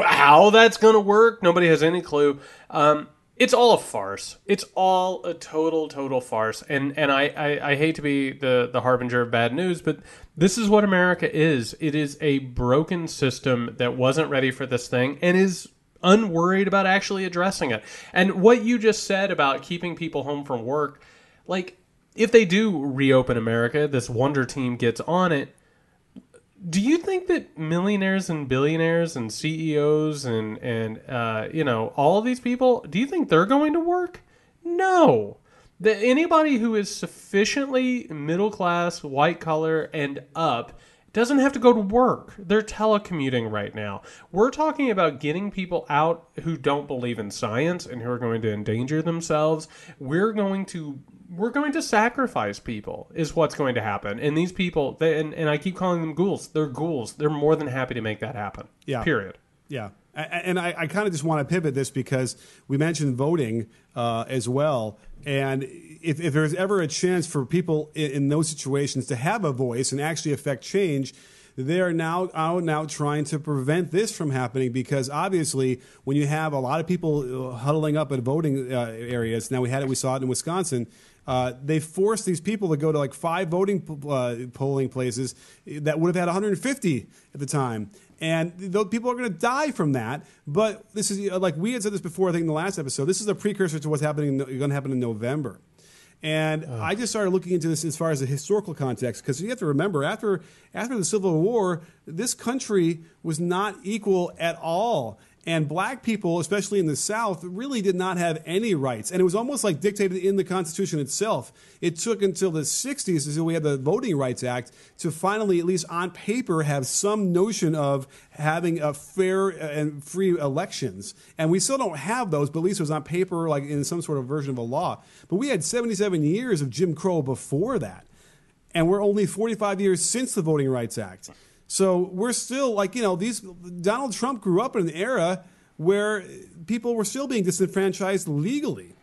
how that's going to work. Nobody has any clue. Um, it's all a farce. It's all a total, total farce. And and I, I, I, hate to be the, the harbinger of bad news, but this is what America is. It is a broken system that wasn't ready for this thing and is unworried about actually addressing it. And what you just said about keeping people home from work, like if they do reopen America, this wonder team gets on it do you think that millionaires and billionaires and CEOs and and uh, you know all of these people do you think they're going to work? No. That anybody who is sufficiently middle class, white collar, and up doesn't have to go to work. They're telecommuting right now. We're talking about getting people out who don't believe in science and who are going to endanger themselves. We're going to we're going to sacrifice people is what's going to happen. And these people they, and, and I keep calling them ghouls. They're ghouls. They're more than happy to make that happen. Yeah. Period. Yeah. And I, I kind of just want to pivot this because we mentioned voting uh, as well. And if, if, there's ever a chance for people in, in, those situations to have a voice and actually affect change, they are now out now trying to prevent this from happening because obviously when you have a lot of people uh, huddling up at voting uh, areas, now we had it, we saw it in Wisconsin. Uh, they forced these people to go to like five voting uh, polling places that would have had 150 at the time and those people are going to die from that. But this is like we had said this before. I think in the last episode, this is a precursor to what's happening going to happen in November. And oh. I just started looking into this as far as the historical context because you have to remember after after the Civil War, this country was not equal at all. And black people, especially in the South, really did not have any rights. And it was almost like dictated in the Constitution itself. It took until the 60s, until we had the Voting Rights Act, to finally, at least on paper, have some notion of having a fair uh, and free elections. And we still don't have those, but at least it was on paper, like in some sort of version of a law. But we had 77 years of Jim Crow before that. And we're only 45 years since the Voting Rights Act. So we're still like, you know, these Donald Trump grew up in an era where people were still being disenfranchised legally.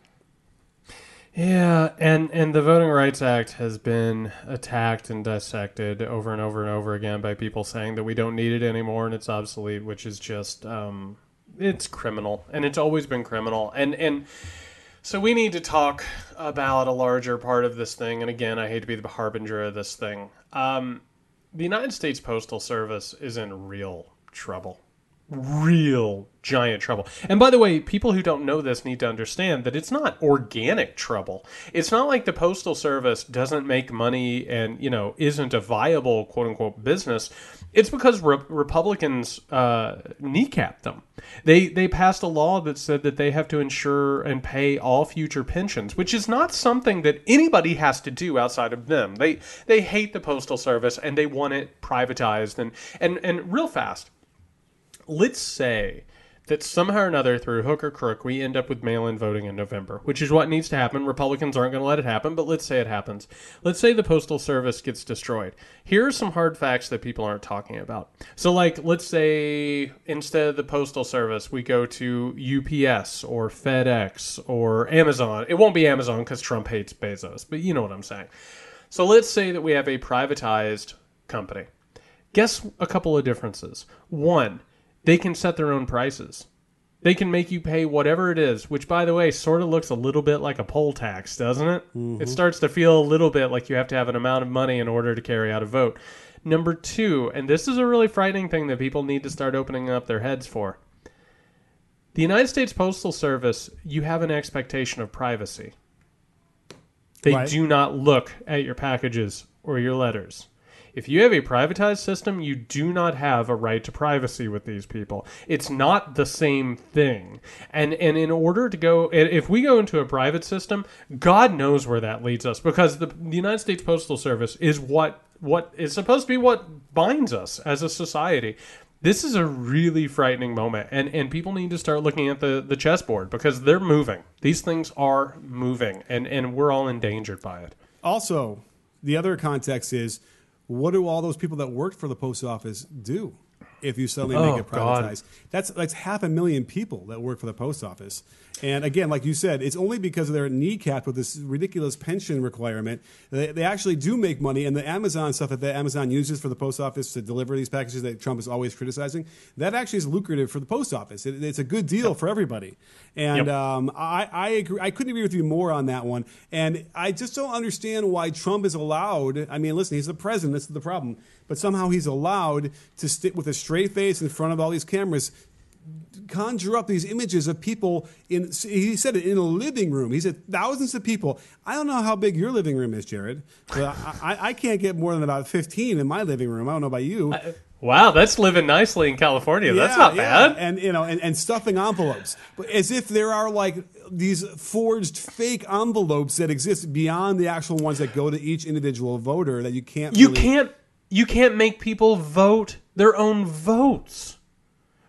Yeah, and and the Voting Rights Act has been attacked and dissected over and over and over again by people saying that we don't need it anymore and it's obsolete, which is just um, it's criminal, and it's always been criminal. And and so we need to talk about a larger part of this thing. And again, I hate to be the harbinger of this thing. Um, the United States Postal Service is in real trouble. Real giant trouble. And by the way, people who don't know this need to understand that it's not organic trouble. It's not like the Postal Service doesn't make money and, you know, isn't a viable quote unquote business. It's because re- Republicans uh, kneecapped them. They they passed a law that said that they have to insure and pay all future pensions, which is not something that anybody has to do outside of them. They they hate the postal service and they want it privatized and and and real fast. Let's say that somehow or another, through hook or crook, we end up with mail in voting in November, which is what needs to happen. Republicans aren't going to let it happen, but let's say it happens. Let's say the Postal Service gets destroyed. Here are some hard facts that people aren't talking about. So, like, let's say instead of the Postal Service, we go to UPS or FedEx or Amazon. It won't be Amazon because Trump hates Bezos, but you know what I'm saying. So, let's say that we have a privatized company. Guess a couple of differences. One, they can set their own prices. They can make you pay whatever it is, which, by the way, sort of looks a little bit like a poll tax, doesn't it? Mm-hmm. It starts to feel a little bit like you have to have an amount of money in order to carry out a vote. Number two, and this is a really frightening thing that people need to start opening up their heads for. The United States Postal Service, you have an expectation of privacy. They right. do not look at your packages or your letters. If you have a privatized system, you do not have a right to privacy with these people. It's not the same thing. And and in order to go if we go into a private system, God knows where that leads us because the, the United States Postal Service is what what is supposed to be what binds us as a society this is a really frightening moment and and people need to start looking at the the chessboard because they're moving these things are moving and and we're all endangered by it also the other context is what do all those people that worked for the post office do if you suddenly oh, make it privatized? God. That's that's half a million people that work for the post office. And again, like you said, it's only because they're kneecapped with this ridiculous pension requirement. They, they actually do make money, and the Amazon stuff that the Amazon uses for the post office to deliver these packages that Trump is always criticizing, that actually is lucrative for the post office. It, it's a good deal for everybody. And yep. um, I, I agree. I couldn't agree with you more on that one. And I just don't understand why Trump is allowed. I mean, listen, he's the president. That's the problem. But somehow he's allowed to stick with a straight face in front of all these cameras conjure up these images of people in he said it in a living room. He said thousands of people. I don't know how big your living room is jared but I, I, can't get more than about 15 in my living room. I don't know about you. I, wow that's living nicely in california. Yeah, that's not yeah. bad. and you know and, and stuffing envelopes. But as if there are like these forged fake envelopes that exist beyond the actual ones that go to each individual voter that you can't you really... can't You can't make people vote their own votes.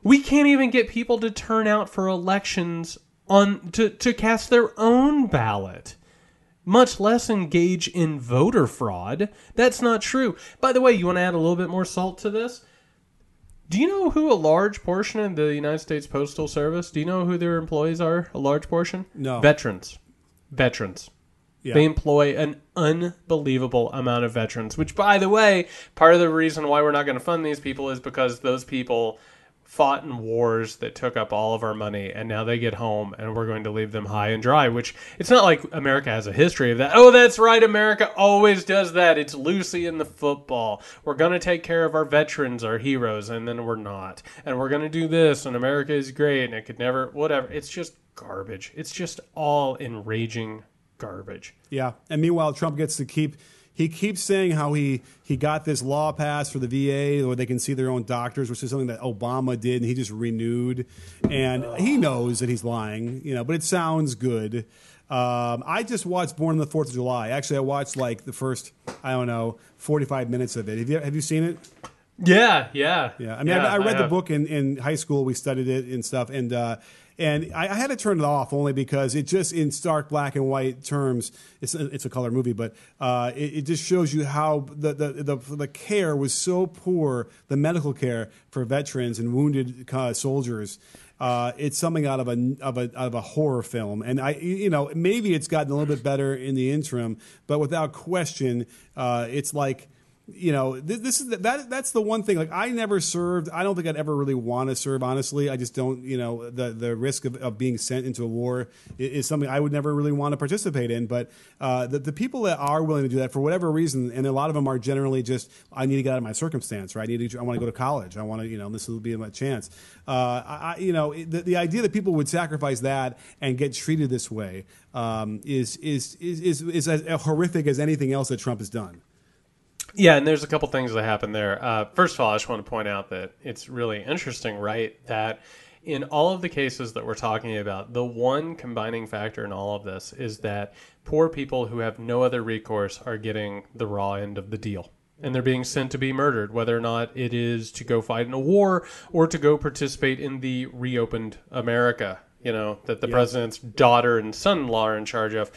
We can't even get people to turn out for elections on to, to cast their own ballot much less engage in voter fraud. That's not true. By the way, you want to add a little bit more salt to this? Do you know who a large portion of the United States Postal Service? Do you know who their employees are? A large portion? No. Veterans. Veterans. Yeah. They employ an unbelievable amount of veterans, which, by the way, part of the reason why we're not going to fund these people is because those people fought in wars that took up all of our money and now they get home and we're going to leave them high and dry which it's not like america has a history of that. Oh that's right america always does that. It's lucy in the football. We're going to take care of our veterans our heroes and then we're not. And we're going to do this and america is great and it could never whatever. It's just garbage. It's just all enraging garbage. Yeah, and meanwhile, Trump gets to keep. He keeps saying how he he got this law passed for the VA where they can see their own doctors, which is something that Obama did, and he just renewed. And he knows that he's lying, you know, but it sounds good. Um, I just watched Born on the Fourth of July. Actually, I watched like the first I don't know forty five minutes of it. Have you have you seen it? yeah yeah Yeah, I mean, I, I read the book in, in high school. We studied it and stuff, and uh, and I, I had to turn it off only because it just in stark black and white terms. It's a, it's a color movie, but uh, it, it just shows you how the, the the the care was so poor, the medical care for veterans and wounded uh, soldiers. Uh, it's something out of a of a of a horror film, and I you know maybe it's gotten a little bit better in the interim, but without question, uh, it's like you know, this, this is the, that. That's the one thing. Like, I never served. I don't think I'd ever really want to serve. Honestly, I just don't. You know, the the risk of, of being sent into a war is, is something I would never really want to participate in. But uh, the the people that are willing to do that for whatever reason, and a lot of them are generally just, I need to get out of my circumstance. Right? I need to. I want to go to college. I want to. You know, this will be my chance. Uh, I, you know, the, the idea that people would sacrifice that and get treated this way um, is, is is is is as horrific as anything else that Trump has done. Yeah, and there's a couple things that happen there. Uh, first of all, I just want to point out that it's really interesting, right? That in all of the cases that we're talking about, the one combining factor in all of this is that poor people who have no other recourse are getting the raw end of the deal. And they're being sent to be murdered, whether or not it is to go fight in a war or to go participate in the reopened America, you know, that the president's daughter and son in law are in charge of.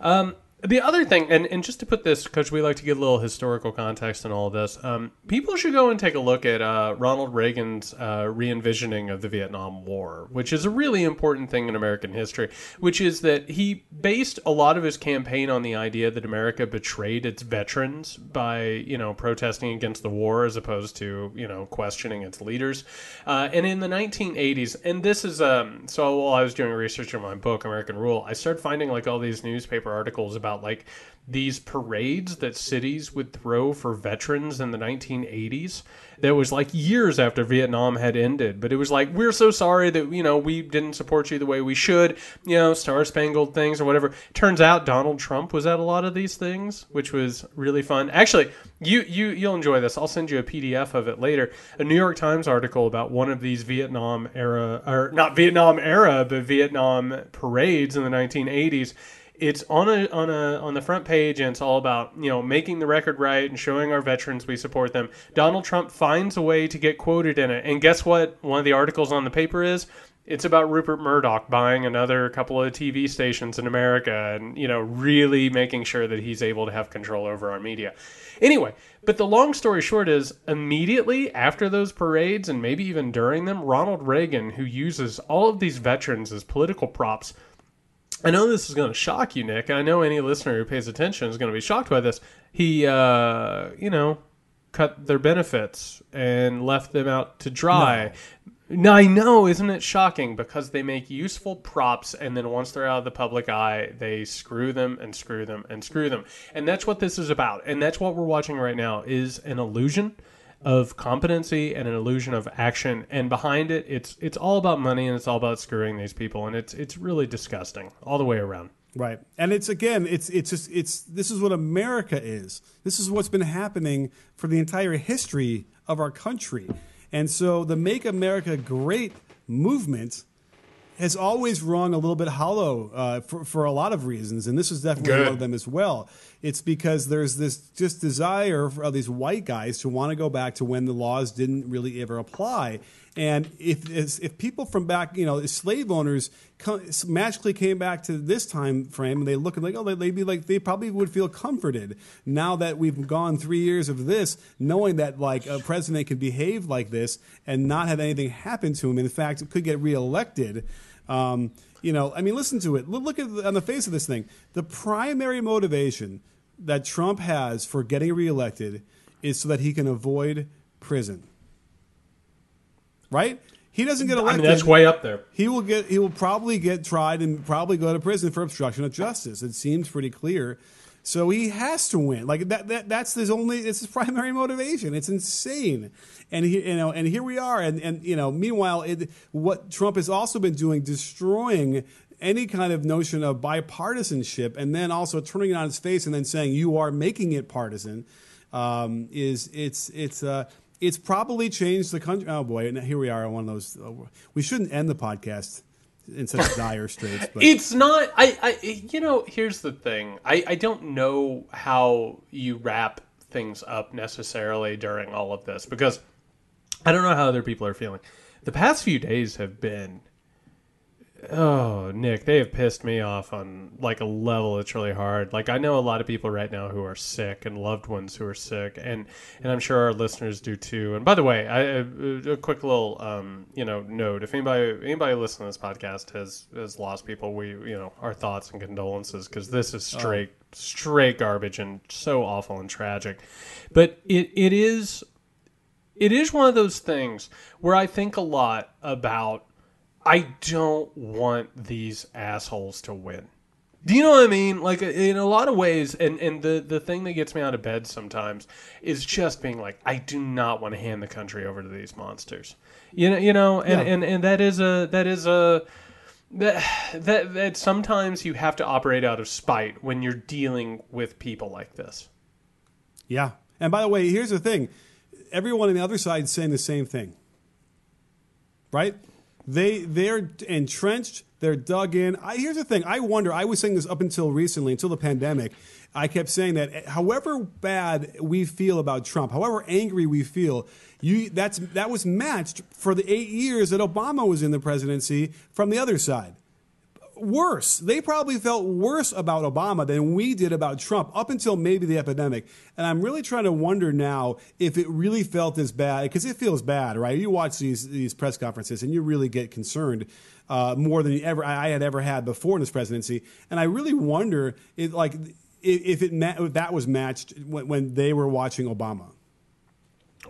Um, the other thing, and, and just to put this, because we like to give a little historical context in all of this, um, people should go and take a look at uh, Ronald Reagan's uh, re envisioning of the Vietnam War, which is a really important thing in American history, which is that he based a lot of his campaign on the idea that America betrayed its veterans by, you know, protesting against the war as opposed to, you know, questioning its leaders. Uh, and in the 1980s, and this is, um, so while I was doing research on my book, American Rule, I started finding like all these newspaper articles about like these parades that cities would throw for veterans in the 1980s that was like years after Vietnam had ended but it was like we're so sorry that you know we didn't support you the way we should you know star spangled things or whatever. Turns out Donald Trump was at a lot of these things which was really fun. Actually you you you'll enjoy this. I'll send you a PDF of it later. A New York Times article about one of these Vietnam era or not Vietnam era but Vietnam parades in the 1980s it's on a on a on the front page and it's all about you know making the record right and showing our veterans we support them. Donald trump finds a way to get quoted in it. And guess what one of the articles on the paper is? It's about rupert murdoch buying another couple of tv stations in america and you know really making sure that he's able to have control over our media. Anyway but the long story short is immediately after those parades and maybe even during them ronald reagan who uses all of these veterans as political props I know this is going to shock you, Nick. I know any listener who pays attention is going to be shocked by this. He, uh, you know, cut their benefits and left them out to dry. No. I know, isn't it shocking? Because they make useful props, and then once they're out of the public eye, they screw them and screw them and screw them. And that's what this is about. And that's what we're watching right now is an illusion of competency and an illusion of action and behind it it's it's all about money and it's all about screwing these people and it's it's really disgusting all the way around Right. And it's again, it's it's just it's this is what America is. This is what's been happening for the entire history of our country. And so the Make America Great movement has always rung a little bit hollow uh, for, for a lot of reasons, and this is definitely Good. one of them as well. It's because there's this just desire for these white guys to want to go back to when the laws didn't really ever apply. And if if people from back, you know, slave owners come, magically came back to this time frame, and they look and like, oh, they'd be like, they probably would feel comforted now that we've gone three years of this, knowing that like a president can behave like this and not have anything happen to him. In fact, could get reelected. Um, you know, I mean, listen to it. Look at on the face of this thing. The primary motivation that Trump has for getting reelected is so that he can avoid prison. Right? He doesn't get I elected. mean, that's way up there. He will get. He will probably get tried and probably go to prison for obstruction of justice. It seems pretty clear. So he has to win. Like that. that that's his only. It's his [LAUGHS] primary motivation. It's insane. And he, you know, and here we are. And and you know, meanwhile, it, what Trump has also been doing, destroying any kind of notion of bipartisanship, and then also turning it on its face and then saying you are making it partisan, um, is it's it's. Uh, it's probably changed the country. Oh boy, and here we are on one of those. Uh, we shouldn't end the podcast in such [LAUGHS] dire straits. But It's not. I, I. You know, here's the thing. I, I don't know how you wrap things up necessarily during all of this because I don't know how other people are feeling. The past few days have been. Oh, Nick, they have pissed me off on like a level that's really hard. Like I know a lot of people right now who are sick and loved ones who are sick, and and I'm sure our listeners do too. And by the way, I, a, a quick little um, you know note: if anybody anybody listening to this podcast has has lost people, we you know our thoughts and condolences because this is straight straight garbage and so awful and tragic. But it it is it is one of those things where I think a lot about I don't want these assholes to win. Do you know what I mean? Like in a lot of ways, and, and the, the thing that gets me out of bed sometimes is just being like, I do not want to hand the country over to these monsters. You know, you know, and, Yeah. and, and that is a that is a that, that that sometimes you have to operate out of spite when you're dealing with people like this. yeah. And by the way, here's the thing: everyone on the other side is saying the same thing. Right? They they're entrenched. They're dug in. I, here's the thing. I wonder. I was saying this up until recently, until the pandemic. I kept saying that, eh, however bad we feel about Trump, however angry we feel, you that's that was matched for the eight years that Obama was in the presidency from the other side worse. They probably felt worse about Obama than we did about Trump up until maybe the epidemic. And I'm really trying to wonder now if it really felt as bad because it feels bad, right? You watch these these press conferences and you really get concerned uh, more than ever I had ever had before in this presidency. And I really wonder if like if it ma- if that was matched when, when they were watching Obama.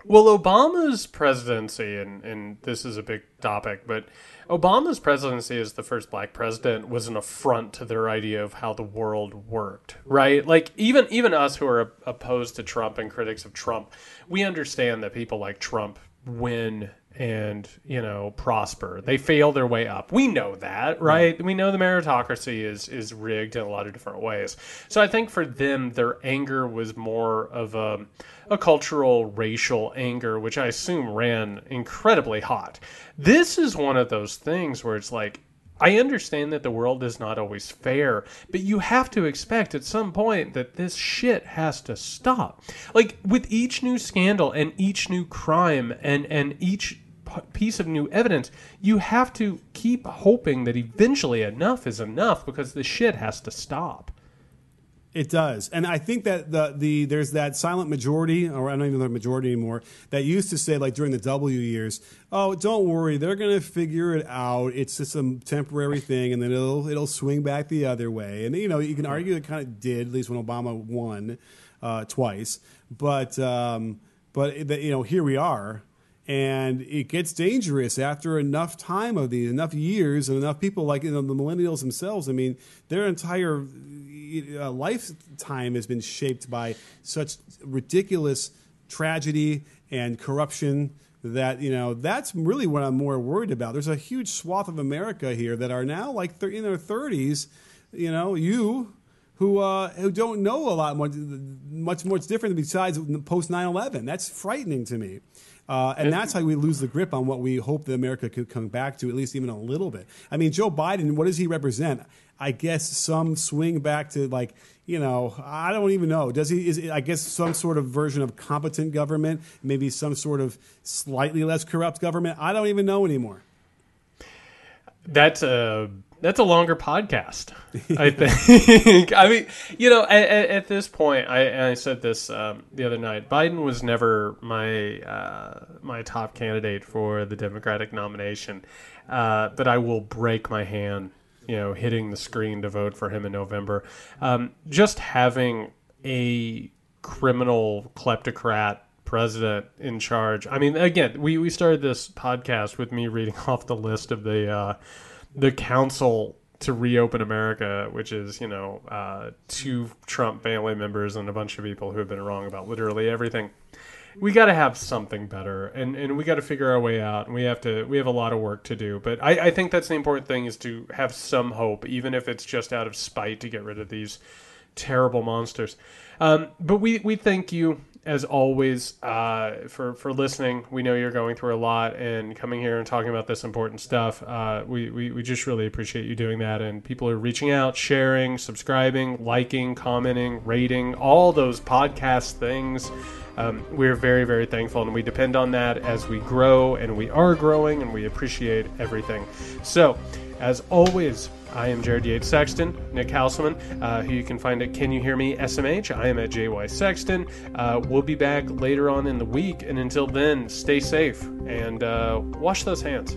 Well, Obama's presidency, and, and this is a big topic, but Obama's presidency as the first black president was an affront to their idea of how the world worked, right? Like even even us who are opposed to Trump and critics of Trump, we understand that people like Trump win and you know prosper. They fail their way up. We know that, right? We know the meritocracy is is rigged in a lot of different ways. So I think for them, their anger was more of a a cultural, racial anger, which I assume ran incredibly hot. This is one of those things where it's like, I understand that the world is not always fair, but you have to expect at some point that this shit has to stop. Like with each new scandal and each new crime and and each piece of new evidence, you have to keep hoping that eventually enough is enough because the shit has to stop. It does, and I think that the the there's that silent majority, or I don't even know the majority anymore, that used to say like during the W years, "Oh, don't worry, they're to figure it out. It's just a temporary thing, and then it'll it'll swing back the other way." And you know, you can argue it kind of did, at least when Obama won uh, twice. But um, but you know, here we are, and it gets dangerous after enough time of these, enough years, and enough people like you know the millennials themselves. I mean, their entire uh, lifetime has been shaped by such ridiculous tragedy and corruption that you know that's really what I'm more worried about. There's a huge swath of America here that are now like thir- in their 30s. You know, you who uh, who don't know a lot much much more different besides post 9-11. That's frightening to me. Uh, and that's how we lose the grip on what we hope that America could come back to, at least even a little bit. I mean, Joe Biden, what does he represent? I guess some swing back to like, you know, I don't even know. Does he? Is I guess some sort of version of competent government, maybe some sort of slightly less corrupt government. I don't even know anymore. That's a that's a longer podcast. I [LAUGHS] think. [LAUGHS] I mean, you know, at, at this point, I, I said this um, the other night. Biden was never my uh, my top candidate for the Democratic nomination, uh, but I will break my hand, you know, hitting the screen to vote for him in November. Um, just having a criminal kleptocrat president in charge. I mean, again, we, we started this podcast with me reading [LAUGHS] off the list of the uh, the council to reopen America, which is you know uh, two Trump family members and a bunch of people who have been wrong about literally everything. We got to have something better, and, and we got to figure our way out. And we have to we have a lot of work to do. But I, I think that's the important thing is to have some hope, even if it's just out of spite to get rid of these terrible monsters. Um, but we we thank you as always, uh, for for listening. We know you're going through a lot, and coming here and talking about this important stuff. Uh, we, we we just really appreciate you doing that, and people are reaching out, sharing, subscribing, liking, commenting, rating, all those podcast things. Um, we're very very thankful, and we depend on that as we grow, and we are growing, and we appreciate everything. So, as always. I am Jared Yates Sexton, Nick Hauselman, uh, who you can find at Can You Hear Me SMH. I am at JY Sexton. Uh, we'll be back later on in the week, and until then, stay safe and uh, wash those hands.